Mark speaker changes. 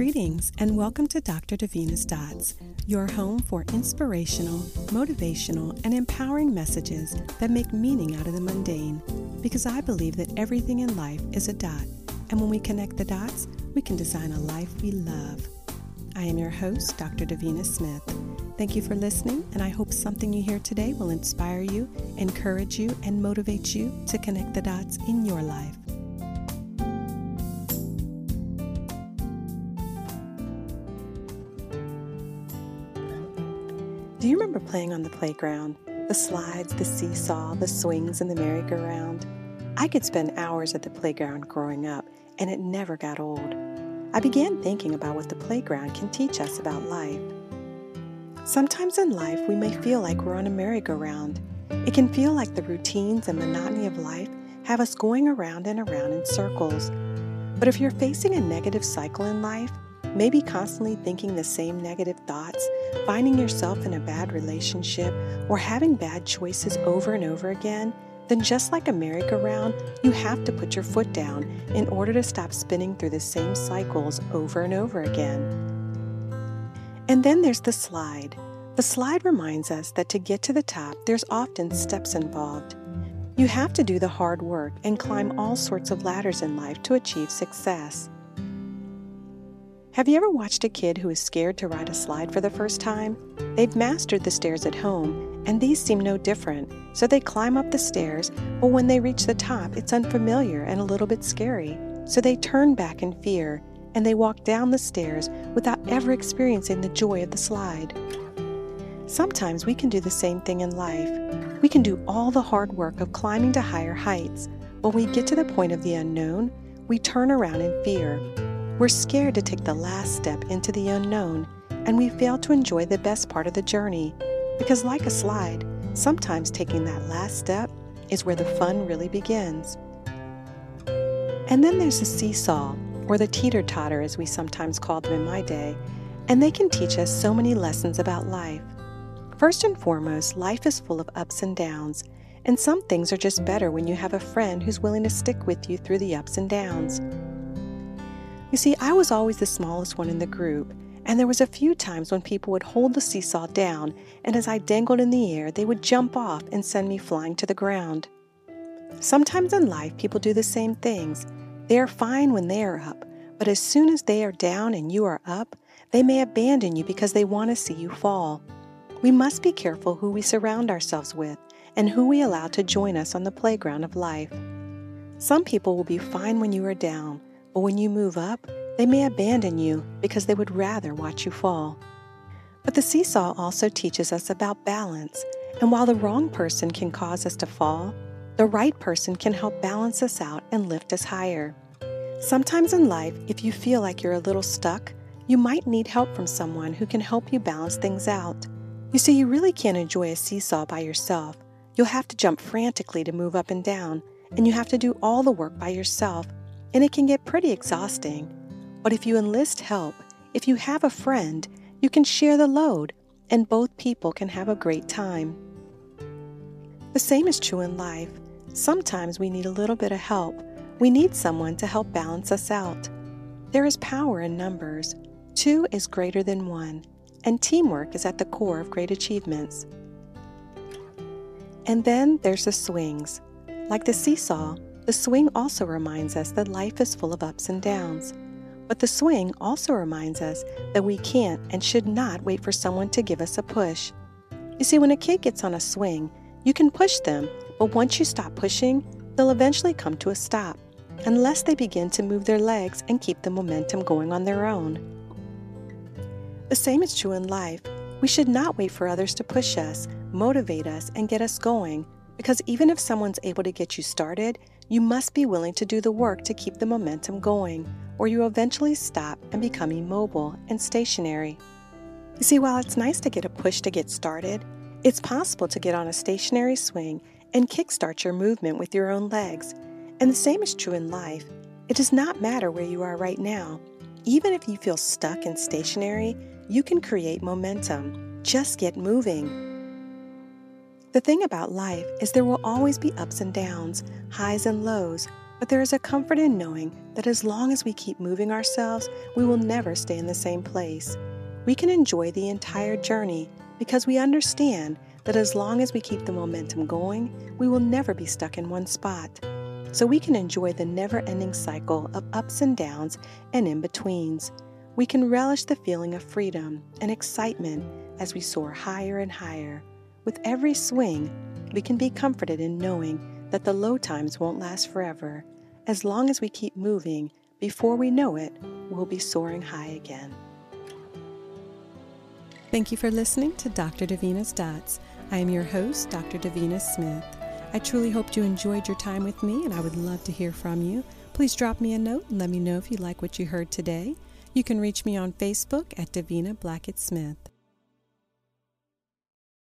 Speaker 1: Greetings and welcome to Dr. Davina's Dots, your home for inspirational, motivational, and empowering messages that make meaning out of the mundane. Because I believe that everything in life is a dot, and when we connect the dots, we can design a life we love. I am your host, Dr. Davina Smith. Thank you for listening, and I hope something you hear today will inspire you, encourage you, and motivate you to connect the dots in your life. Do you remember playing on the playground? The slides, the seesaw, the swings, and the merry-go-round? I could spend hours at the playground growing up, and it never got old. I began thinking about what the playground can teach us about life. Sometimes in life, we may feel like we're on a merry-go-round. It can feel like the routines and monotony of life have us going around and around in circles. But if you're facing a negative cycle in life, maybe constantly thinking the same negative thoughts, finding yourself in a bad relationship, or having bad choices over and over again, then just like a merry-go-round, you have to put your foot down in order to stop spinning through the same cycles over and over again. And then there's the slide. The slide reminds us that to get to the top, there's often steps involved. You have to do the hard work and climb all sorts of ladders in life to achieve success. Have you ever watched a kid who is scared to ride a slide for the first time? They've mastered the stairs at home, and these seem no different, so they climb up the stairs, but when they reach the top, it's unfamiliar and a little bit scary, so they turn back in fear and they walk down the stairs without ever experiencing the joy of the slide. Sometimes we can do the same thing in life. We can do all the hard work of climbing to higher heights, but when we get to the point of the unknown, we turn around in fear we're scared to take the last step into the unknown, and we fail to enjoy the best part of the journey. Because, like a slide, sometimes taking that last step is where the fun really begins. And then there's the seesaw, or the teeter totter, as we sometimes called them in my day, and they can teach us so many lessons about life. First and foremost, life is full of ups and downs, and some things are just better when you have a friend who's willing to stick with you through the ups and downs. You see, I was always the smallest one in the group, and there was a few times when people would hold the seesaw down, and as I dangled in the air, they would jump off and send me flying to the ground. Sometimes in life, people do the same things. They are fine when they are up, but as soon as they are down and you are up, they may abandon you because they want to see you fall. We must be careful who we surround ourselves with and who we allow to join us on the playground of life. Some people will be fine when you are down, but when you move up, they may abandon you because they would rather watch you fall. But the seesaw also teaches us about balance, and while the wrong person can cause us to fall, the right person can help balance us out and lift us higher. Sometimes in life, if you feel like you're a little stuck, you might need help from someone who can help you balance things out. You see, you really can't enjoy a seesaw by yourself. You'll have to jump frantically to move up and down, and you have to do all the work by yourself and it can get pretty exhausting. But if you enlist help, if you have a friend, you can share the load, and both people can have a great time. The same is true in life. Sometimes we need a little bit of help. We need someone to help balance us out. There is power in numbers. Two is greater than one, and teamwork is at the core of great achievements. And then there's the swings. Like the seesaw, the swing also reminds us that life is full of ups and downs. But the swing also reminds us that we can't and should not wait for someone to give us a push. You see, when a kid gets on a swing, you can push them, but once you stop pushing, they'll eventually come to a stop, unless they begin to move their legs and keep the momentum going on their own. The same is true in life. We should not wait for others to push us, motivate us, and get us going, because even if someone's able to get you started, you must be willing to do the work to keep the momentum going, or you eventually stop and become immobile and stationary. You see, while it's nice to get a push to get started, it's possible to get on a stationary swing and kickstart your movement with your own legs. And the same is true in life. It does not matter where you are right now. Even if you feel stuck and stationary, you can create momentum. Just get moving. The thing about life is there will always be ups and downs, highs and lows, But there is a comfort in knowing that as long as we keep moving ourselves, we will never stay in the same place. We can enjoy the entire journey because we understand that as long as we keep the momentum going, we will never be stuck in one spot. So we can enjoy the never ending cycle of ups and downs and in betweens. We can relish the feeling of freedom and excitement as we soar higher and higher. With every swing, we can be comforted in knowing that the low times won't last forever. As long as we keep moving, before we know it, we'll be soaring high again. Thank you for listening to Dr. Davina's Dots. I am your host, Dr. Davina Smith. I truly hope you enjoyed your time with me, and I would love to hear from you. Please drop me a note and let me know if you like what you heard today. You can reach me on Facebook at Davina Blackett Smith.